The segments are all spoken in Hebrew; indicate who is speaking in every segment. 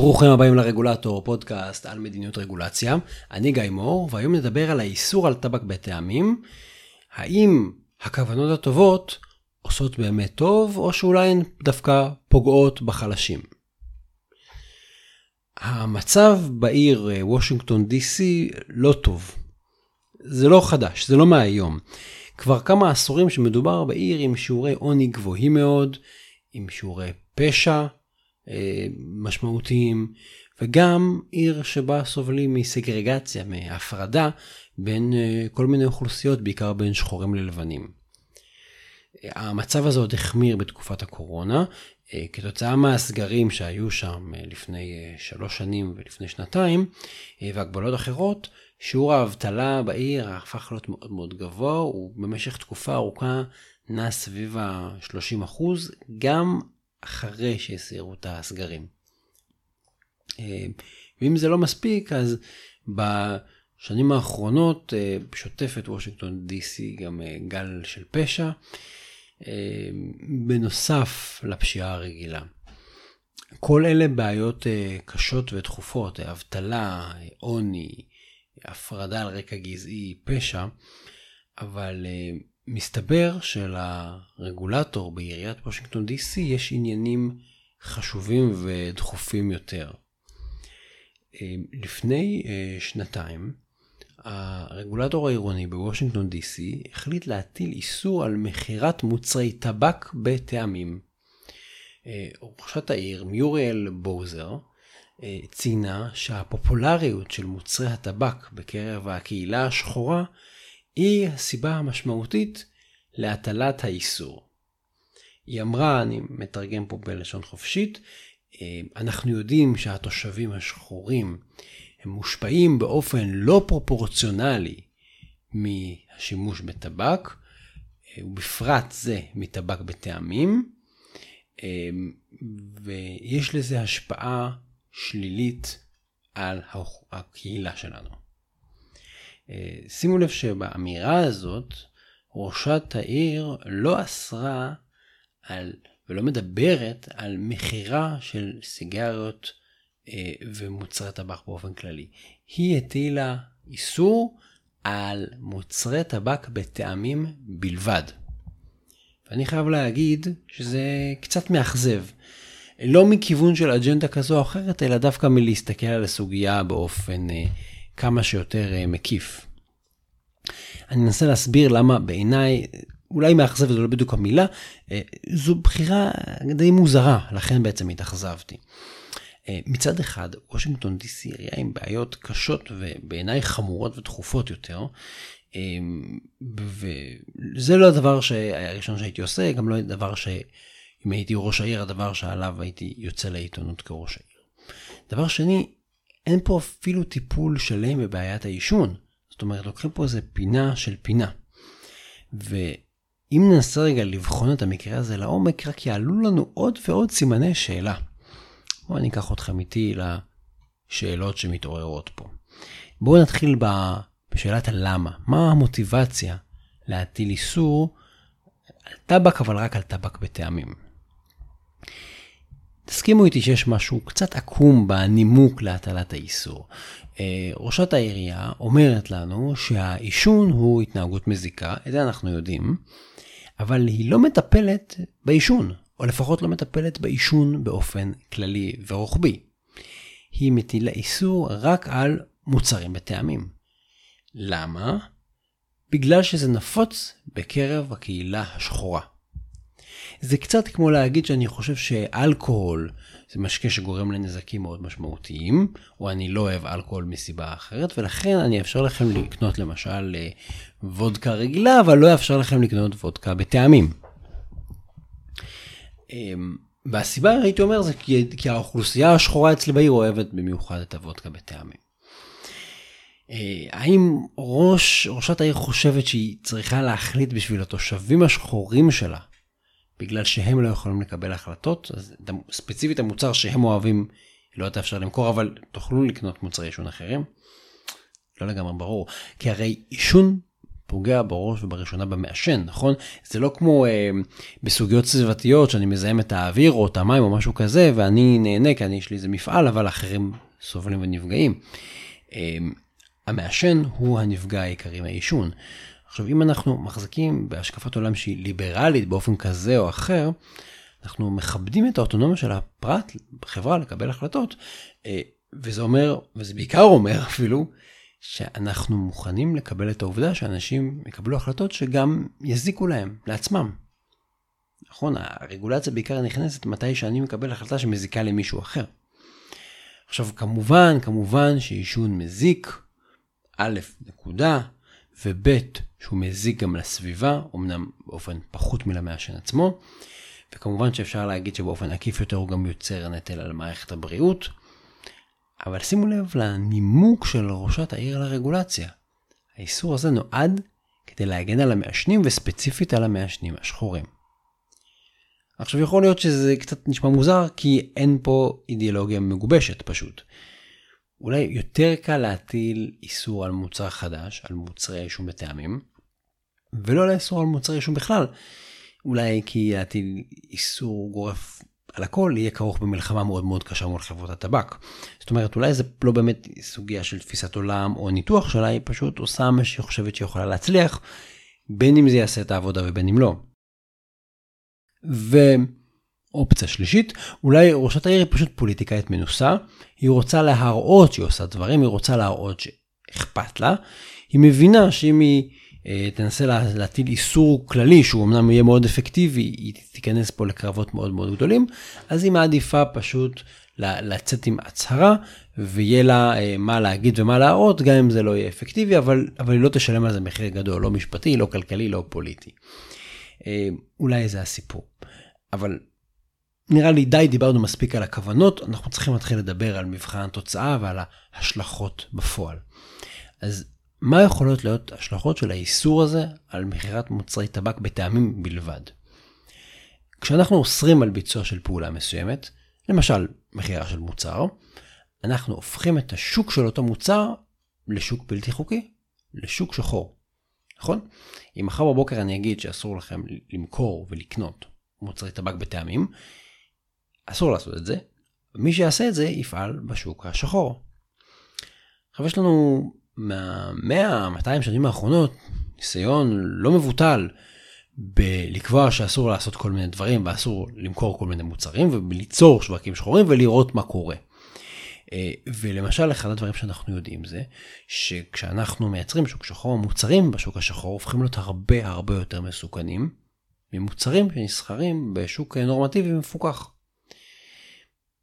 Speaker 1: ברוכים הבאים לרגולטור, פודקאסט על מדיניות רגולציה. אני גיא מור, והיום נדבר על האיסור על טבק בטעמים. האם הכוונות הטובות עושות באמת טוב, או שאולי הן דווקא פוגעות בחלשים. המצב בעיר אה, וושינגטון די.סי לא טוב. זה לא חדש, זה לא מהיום. כבר כמה עשורים שמדובר בעיר עם שיעורי עוני גבוהים מאוד, עם שיעורי פשע משמעותיים, וגם עיר שבה סובלים מסגרגציה, מהפרדה בין אה, כל מיני אוכלוסיות, בעיקר בין שחורים ללבנים. המצב הזה עוד החמיר בתקופת הקורונה, אה, כתוצאה מהסגרים שהיו שם לפני שלוש שנים ולפני שנתיים, והגבלות אחרות, שיעור האבטלה בעיר הפך להיות מאוד מאוד גבוה, הוא במשך תקופה ארוכה נע סביב ה-30 גם אחרי שהסירו את הסגרים. אה, ואם זה לא מספיק, אז בשנים האחרונות אה, שוטפת וושינגטון די.סי גם אה, גל של פשע, בנוסף לפשיעה הרגילה. כל אלה בעיות קשות ודחופות, אבטלה, עוני, הפרדה על רקע גזעי, פשע, אבל מסתבר שלרגולטור בעיריית וושינגטון די.סי יש עניינים חשובים ודחופים יותר. אה, לפני אה, שנתיים, הרגולטור העירוני בוושינגטון די.סי החליט להטיל איסור על מכירת מוצרי טבק בטעמים. אה, ראשת העיר, מיוריאל בוזר, ציינה שהפופולריות של מוצרי הטבק בקרב הקהילה השחורה היא הסיבה המשמעותית להטלת האיסור. היא אמרה, אני מתרגם פה בלשון חופשית, אה, אנחנו יודעים שהתושבים השחורים הם מושפעים באופן לא פרופורציונלי מהשימוש בטבק, אה, ובפרט זה מטבק בטעמים, אה, ויש לזה השפעה שלילית על הקהילה שלנו. שימו לב שבאמירה הזאת, ראשת העיר לא אסרה על, ולא מדברת על מכירה של סיגריות אה, ומוצרי טבק באופן כללי. היא הטילה איסור על מוצרי טבק בטעמים בלבד. ואני חייב להגיד שזה קצת מאכזב. לא מכיוון של אג'נדה כזו או אחרת, אלא דווקא מלהסתכל על הסוגיה באופן אה, כמה שיותר אה, מקיף. אני אנסה להסביר למה בעיניי, אולי מאכזב זה לא בדיוק המילה, אה, זו בחירה די מוזרה, לכן בעצם התאכזבתי. אה, מצד אחד, וושינגטון די.סי עירייה עם בעיות קשות ובעיניי חמורות ודחופות יותר, וזה לא הדבר הראשון שהייתי עושה, גם לא הדבר שאם הייתי ראש העיר, הדבר שעליו הייתי יוצא לעיתונות כראש העיר. דבר שני, אין פה אפילו טיפול שלם בבעיית העישון. זאת אומרת, לוקחים פה איזה פינה של פינה. ואם ננסה רגע לבחון את המקרה הזה לעומק, רק יעלו לנו עוד ועוד סימני שאלה. בואו אני אקח אתכם איתי לשאלות שמתעוררות פה. בואו נתחיל בשאלת הלמה. מה המוטיבציה להטיל איסור על טבק, אבל רק על טבק בטעמים? תסכימו איתי שיש משהו קצת עקום בנימוק להטלת האיסור. אה, ראשת העירייה אומרת לנו שהעישון הוא התנהגות מזיקה, את זה אנחנו יודעים, אבל היא לא מטפלת בעישון, או לפחות לא מטפלת בעישון באופן כללי ורוחבי. היא מטילה איסור רק על מוצרים בטעמים. למה? בגלל שזה נפוץ בקרב הקהילה השחורה. זה קצת כמו להגיד שאני חושב שאלכוהול זה משקה שגורם לנזקים מאוד משמעותיים, או אני לא אוהב אלכוהול מסיבה אחרת, ולכן אני אאפשר לכם לקנות למשל אה, וודקה רגילה, אבל לא אאפשר לכם לקנות וודקה בטעמים. אמ, והסיבה הייתי אומר זה כי, כי האוכלוסייה השחורה אצלי בעיר אוהבת במיוחד את הוודקה בטעמים. אה, האם ראש, ראשת העיר חושבת שהיא צריכה להחליט בשביל התושבים השחורים שלה בגלל שהם לא יכולים לקבל החלטות, אז ספציפית המוצר שהם אוהבים לא תאפשר למכור, אבל תוכלו לקנות מוצרי עישון אחרים. לא לגמרי ברור, כי הרי עישון פוגע בראש ובראשונה במעשן, נכון? זה לא כמו אה, בסוגיות סביבתיות שאני מזהם את האוויר או את המים או משהו כזה, ואני נהנה כי אני, יש לי איזה מפעל, אבל אחרים סובלים ונפגעים. אה, המעשן הוא הנפגע העיקרי מהעישון. עכשיו, אם אנחנו מחזיקים בהשקפת עולם שהיא ליברלית באופן כזה או אחר, אנחנו מכבדים את האוטונומיה של הפרט בחברה לקבל החלטות, אה, וזה אומר, וזה בעיקר אומר אפילו, שאנחנו מוכנים לקבל את העובדה שאנשים יקבלו החלטות שגם יזיקו להם, לעצמם. נכון, הרגולציה בעיקר נכנסת מתי שאני מקבל החלטה שמזיקה למישהו אחר. עכשיו, כמובן, כמובן שעישון מזיק, א', נקודה, וב', שהוא מזיק גם לסביבה, אמנם באופן פחות מלמעשן עצמו, וכמובן שאפשר להגיד שבאופן עקיף יותר הוא גם יוצר נטל על מערכת הבריאות, אבל שימו לב לנימוק של ראשת העיר לרגולציה. האיסור הזה נועד כדי להגן על המעשנים וספציפית על המעשנים השחורים. עכשיו יכול להיות שזה קצת נשמע מוזר כי אין פה אידיאולוגיה מגובשת פשוט. אולי יותר קל להטיל איסור על מוצר חדש, על מוצרי עישון בטעמים, ולא לאסור על מוצרי עישון בכלל. אולי כי להטיל איסור גורף על הכל יהיה כרוך במלחמה מאוד מאוד קשה מול חברות הטבק. זאת אומרת, אולי זה לא באמת סוגיה של תפיסת עולם או ניתוח שלה, היא פשוט עושה מה שהיא חושבת שהיא יכולה להצליח, בין אם זה יעשה את העבודה ובין אם לא. ואופציה שלישית, אולי ראשת העיר היא פשוט פוליטיקאית מנוסה, היא רוצה להראות שהיא עושה דברים, היא רוצה להראות שאכפת לה, היא מבינה שאם היא אה, תנסה להטיל איסור כללי שהוא אמנם יהיה מאוד אפקטיבי, היא תיכנס פה לקרבות מאוד מאוד גדולים, אז היא מעדיפה פשוט לצאת עם הצהרה ויהיה לה אה, מה להגיד ומה להראות, גם אם זה לא יהיה אפקטיבי, אבל, אבל היא לא תשלם על זה מחיר גדול, לא משפטי, לא כלכלי, לא פוליטי. אה, אולי זה הסיפור. אבל נראה לי די דיברנו מספיק על הכוונות, אנחנו צריכים להתחיל לדבר על מבחן התוצאה ועל ההשלכות בפועל. אז מה יכולות להיות השלכות של האיסור הזה על מכירת מוצרי טבק בטעמים בלבד? כשאנחנו אוסרים על ביצוע של פעולה מסוימת, למשל מכירה של מוצר, אנחנו הופכים את השוק של אותו מוצר לשוק בלתי חוקי, לשוק שחור. נכון? אם מחר בבוקר אני אגיד שאסור לכם למכור ולקנות מוצרי טבק בטעמים, אסור לעשות את זה. מי שיעשה את זה יפעל בשוק השחור. עכשיו יש לנו מהמאה, 200 שנים האחרונות, ניסיון לא מבוטל בלקבוע שאסור לעשות כל מיני דברים ואסור למכור כל מיני מוצרים וליצור שווקים שחורים ולראות מה קורה. אה, ולמשל אחד הדברים שאנחנו יודעים זה שכשאנחנו מייצרים שוק שחור המוצרים בשוק השחור הופכים להיות הרבה הרבה יותר מסוכנים ממוצרים שנסחרים בשוק נורמטיבי ומפוקח.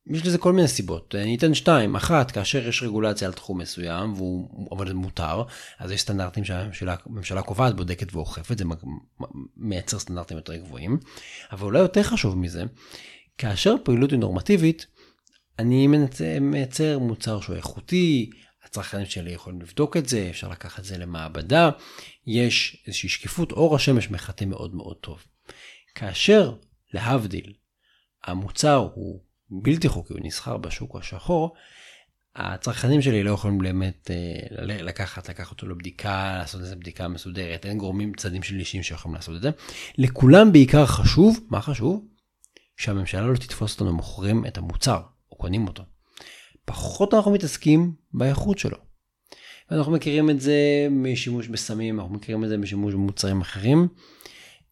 Speaker 1: יש לזה כל מיני סיבות, אני אתן שתיים, אחת, כאשר יש רגולציה על תחום מסוים, והוא, אבל זה מותר, אז יש סטנדרטים שהממשלה קובעת, בודקת ואוכפת, זה מייצר סטנדרטים יותר גבוהים, אבל אולי יותר חשוב מזה, כאשר פעילות היא נורמטיבית, אני מייצר, מוצר שהוא איכותי, הצרכנים שלי יכולים לבדוק את זה, אפשר לקחת את זה למעבדה, יש איזושהי שקיפות, אור השמש מחטא מאוד מאוד טוב. כאשר, להבדיל, המוצר הוא בלתי חוקי, הוא נסחר בשוק השחור, הצרכנים שלי לא יכולים באמת אה, לקחת, לקחת אותו לבדיקה, לעשות איזה בדיקה מסודרת, אין גורמים צדדים של אישים שיכולים לעשות את זה. לכולם בעיקר חשוב, מה חשוב? שהממשלה לא תתפוס אותנו מוכרים את המוצר, או קונים אותו. פחות אנחנו מתעסקים באיכות שלו. ואנחנו מכירים את זה משימוש בסמים, אנחנו מכירים את זה משימוש במוצרים אחרים.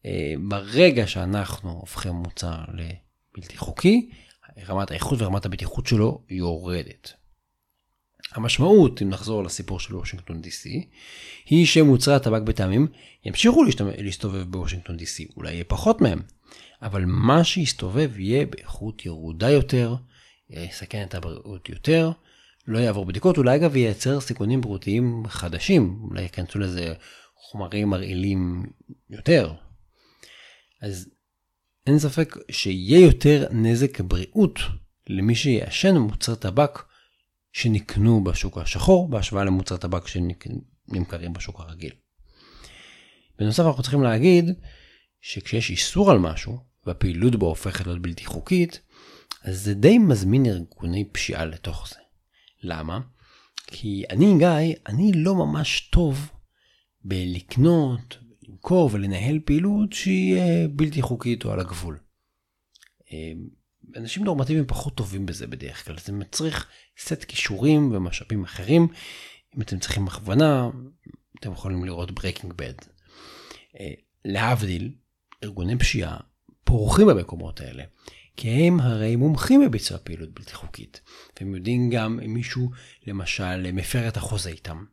Speaker 1: אה, ברגע שאנחנו הופכים מוצר לבלתי חוקי, רמת האיכות ורמת הבטיחות שלו יורדת. המשמעות, אם נחזור לסיפור של וושינגטון DC, היא שמוצרי הטבק בטעמים ימשיכו להסתובב בוושינגטון DC, אולי יהיה פחות מהם, אבל מה שיסתובב יהיה באיכות ירודה יותר, יסכן את הבריאות יותר, לא יעבור בדיקות, אולי אגב ייצר סיכונים בריאותיים חדשים, אולי ייכנסו לזה חומרים מרעילים יותר. אז אין ספק שיהיה יותר נזק בריאות למי שיעשן מוצרי טבק שנקנו בשוק השחור בהשוואה למוצרי טבק שנמכרים בשוק הרגיל. בנוסף אנחנו צריכים להגיד שכשיש איסור על משהו והפעילות בו הופכת להיות בלתי חוקית, אז זה די מזמין ארגוני פשיעה לתוך זה. למה? כי אני גיא, אני לא ממש טוב בלקנות, למכור ולנהל פעילות שהיא אה, בלתי חוקית או על הגבול. אה, אנשים נורמטיביים פחות טובים בזה בדרך כלל, זה מצריך סט כישורים ומשאבים אחרים. אם אתם צריכים הכוונה, אתם יכולים לראות Breaking Bad. להבדיל, ארגוני פשיעה פורחים במקומות האלה, כי הם הרי מומחים בביצוע פעילות בלתי חוקית, והם יודעים גם אם מישהו למשל מפר את החוזה איתם.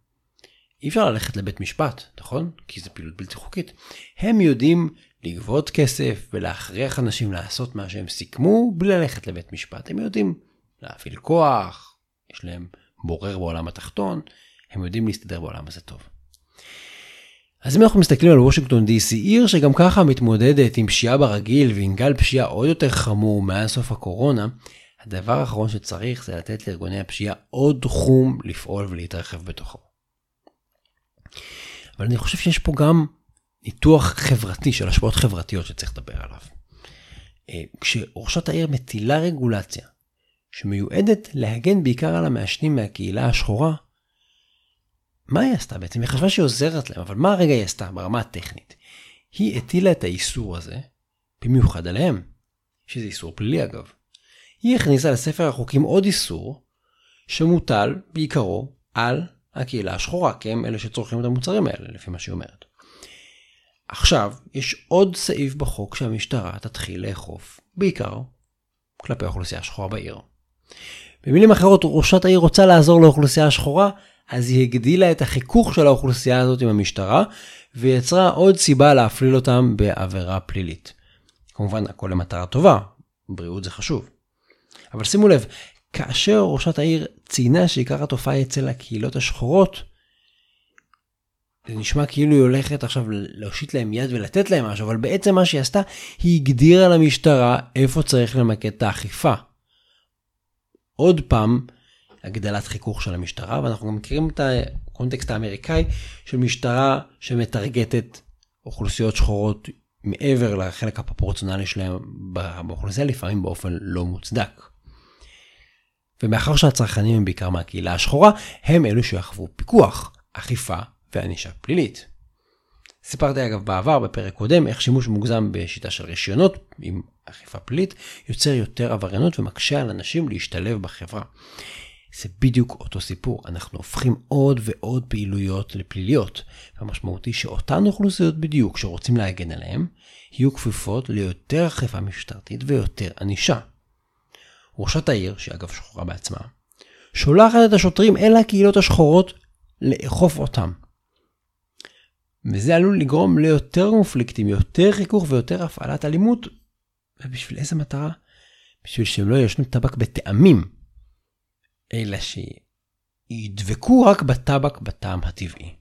Speaker 1: אי אפשר ללכת לבית משפט, נכון? כי זה פעילות בלתי חוקית. הם יודעים לגבות כסף ולהכריח אנשים לעשות מה שהם סיכמו בלי ללכת לבית משפט. הם יודעים להפעיל כוח, יש להם בורר בעולם התחתון, הם יודעים להסתדר בעולם הזה טוב. אז אם אנחנו מסתכלים על וושינגטון DC, עיר שגם ככה מתמודדת עם פשיעה ברגיל ועם גל פשיעה עוד יותר חמור מאז סוף הקורונה, הדבר האחרון שצריך זה לתת לארגוני הפשיעה עוד תחום לפעול ולהתרחב בתוכו. אבל אני חושב שיש פה גם ניתוח חברתי של השפעות חברתיות שצריך לדבר עליו. אה, כשראשת העיר מטילה רגולציה שמיועדת להגן בעיקר על המעשנים מהקהילה השחורה, מה היא עשתה בעצם? היא חשבה שהיא עוזרת להם, אבל מה הרגע היא עשתה ברמה הטכנית? היא הטילה את האיסור הזה, במיוחד עליהם, שזה איסור פלילי אגב. היא הכניסה לספר החוקים עוד איסור, שמוטל בעיקרו על הקהילה השחורה, כי הם אלה שצורכים את המוצרים האלה, לפי מה שהיא אומרת. עכשיו, יש עוד סעיף בחוק שהמשטרה תתחיל לאכוף, בעיקר כלפי האוכלוסייה השחורה בעיר. במילים אחרות, ראשת העיר רוצה לעזור לאוכלוסייה השחורה, אז היא הגדילה את החיכוך של האוכלוסייה הזאת עם המשטרה, ויצרה עוד סיבה להפליל אותם בעבירה פלילית. כמובן, הכל למטרה טובה, בריאות זה חשוב. אבל שימו לב, כאשר ראשת העיר ציינה שעיקר התופעה אצל הקהילות השחורות, זה נשמע כאילו היא הולכת עכשיו להושיט להם יד ולתת להם משהו, אבל בעצם מה שהיא עשתה, היא הגדירה למשטרה איפה צריך למקד את האכיפה. עוד פעם, הגדלת חיכוך של המשטרה, ואנחנו גם מכירים את הקונטקסט האמריקאי של משטרה שמטרגטת אוכלוסיות שחורות מעבר לחלק הפרופורציונלי שלהם באוכלוסייה, לפעמים באופן לא מוצדק. ומאחר שהצרכנים הם בעיקר מהקהילה השחורה, הם אלו שיחוו פיקוח, אכיפה וענישה פלילית. סיפרתי אגב בעבר, בפרק קודם, איך שימוש מוגזם בשיטה של רישיונות עם אכיפה פלילית יוצר יותר עבריינות ומקשה על אנשים להשתלב בחברה. זה בדיוק אותו סיפור, אנחנו הופכים עוד ועוד פעילויות לפליליות. המשמעות היא שאותן אוכלוסיות בדיוק שרוצים להגן עליהן, יהיו כפופות ליותר אכיפה משטרתית ויותר ענישה. ראשת העיר, שהיא אגב שחורה בעצמה, שולחת את השוטרים אל הקהילות השחורות לאכוף אותם. וזה עלול לגרום ליותר קונפליקטים, יותר חיכוך ויותר הפעלת אלימות. ובשביל איזה מטרה? בשביל שהם לא ישנו טבק בטעמים, אלא שידבקו רק בטבק בטעם הטבעי.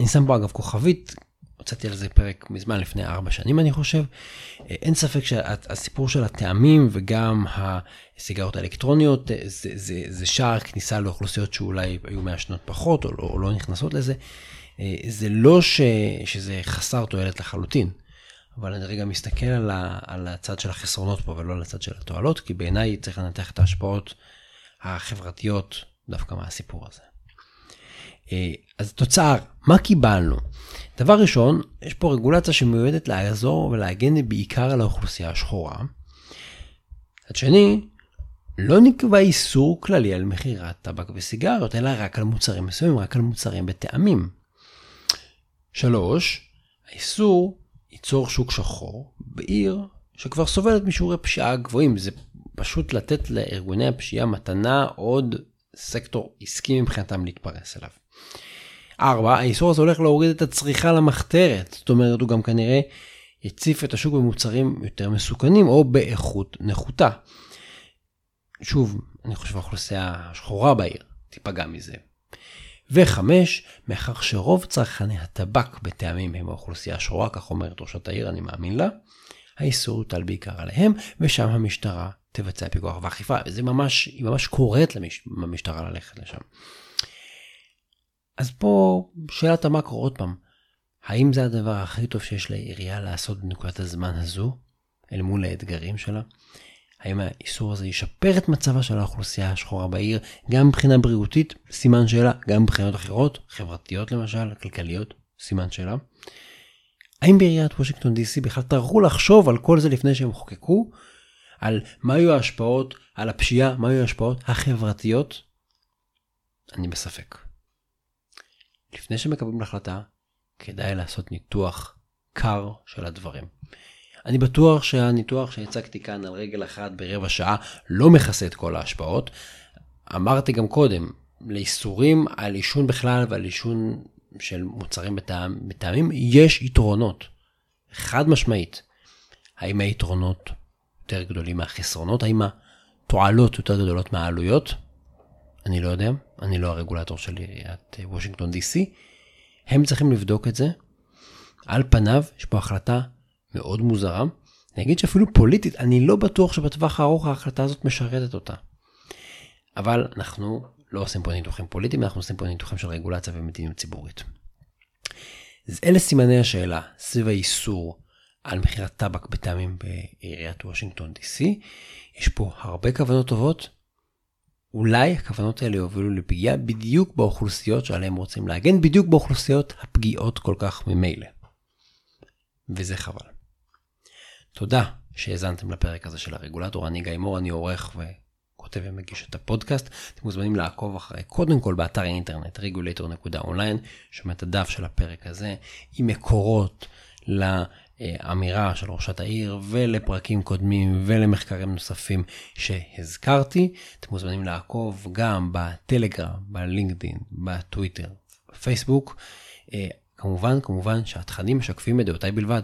Speaker 1: אני שם פה אגב כוכבית, הוצאתי על זה פרק מזמן, לפני ארבע שנים אני חושב. אין ספק שהסיפור של הטעמים וגם הסיגרות האלקטרוניות זה, זה, זה שער כניסה לאוכלוסיות שאולי היו מעשנות פחות או לא, או לא נכנסות לזה. זה לא ש, שזה חסר תועלת לחלוטין, אבל אני רגע מסתכל על, ה, על הצד של החסרונות פה ולא על הצד של התועלות, כי בעיניי צריך לנתח את ההשפעות החברתיות דווקא מהסיפור הזה. אז תוצר, מה קיבלנו? דבר ראשון, יש פה רגולציה שמיועדת לעזור ולהגן בעיקר על האוכלוסייה השחורה. מצד שני, לא נקבע איסור כללי על מכירת טבק וסיגריות, אלא רק על מוצרים מסוימים, רק על מוצרים בטעמים. שלוש, האיסור ייצור שוק שחור בעיר שכבר סובלת משיעורי פשיעה גבוהים. זה פשוט לתת לארגוני הפשיעה מתנה עוד סקטור עסקי מבחינתם להתפרס אליו. 4. האיסור הזה הולך להוריד את הצריכה למחתרת, זאת אומרת הוא גם כנראה יציף את השוק במוצרים יותר מסוכנים או באיכות נחותה. שוב, אני חושב האוכלוסייה השחורה בעיר תיפגע מזה. וחמש, מאחר שרוב צרכני הטבק בטעמים הם האוכלוסייה השחורה, כך אומרת ראשת העיר, אני מאמין לה, האיסור יוטל בעיקר עליהם, ושם המשטרה תבצע פיקוח ואכיפה, וזה ממש, היא ממש קוראת למשטרה ללכת לשם. אז פה שאלת המקרו עוד פעם, האם זה הדבר הכי טוב שיש לעירייה לעשות בנקודת הזמן הזו, אל מול האתגרים שלה? האם האיסור הזה ישפר את מצבה של האוכלוסייה השחורה בעיר, גם מבחינה בריאותית, סימן שאלה, גם מבחינות אחרות, חברתיות למשל, כלכליות, סימן שאלה. האם בעיריית וושינגטון DC בכלל טרחו לחשוב על כל זה לפני שהם חוקקו? על מה היו ההשפעות על הפשיעה, מה היו ההשפעות החברתיות? אני בספק. לפני שמקבלים החלטה, כדאי לעשות ניתוח קר של הדברים. אני בטוח שהניתוח שהצגתי כאן על רגל אחת ברבע שעה לא מכסה את כל ההשפעות. אמרתי גם קודם, לאיסורים על עישון בכלל ועל עישון של מוצרים בטעם, בטעמים יש יתרונות, חד משמעית. האם היתרונות יותר גדולים מהחסרונות? האם התועלות יותר גדולות מהעלויות? אני לא יודע, אני לא הרגולטור של עיריית וושינגטון DC. הם צריכים לבדוק את זה. על פניו יש פה החלטה מאוד מוזרה. אני אגיד שאפילו פוליטית, אני לא בטוח שבטווח הארוך ההחלטה הזאת משרתת אותה. אבל אנחנו לא עושים פה ניתוחים פוליטיים, אנחנו עושים פה ניתוחים של רגולציה ומדיניות ציבורית. אז אלה סימני השאלה סביב האיסור על מכירת טבק בטעמים בעיריית וושינגטון DC. יש פה הרבה כוונות טובות. אולי הכוונות האלה יובילו לפגיעה בדיוק באוכלוסיות שעליהן רוצים להגן, בדיוק באוכלוסיות הפגיעות כל כך ממילא. וזה חבל. תודה שהאזנתם לפרק הזה של הרגולטור, אני גיא מור, אני עורך וכותב ומגיש את הפודקאסט. אתם מוזמנים לעקוב אחרי, קודם כל באתר האינטרנט regulator.online, שומע את הדף של הפרק הזה, עם מקורות לאמירה של ראשת העיר ולפרקים קודמים ולמחקרים נוספים שהזכרתי. אתם מוזמנים לעקוב גם בטלגרם, בלינקדאין, בטוויטר, בפייסבוק. כמובן, כמובן שהתכנים משקפים את דעותיי בלבד.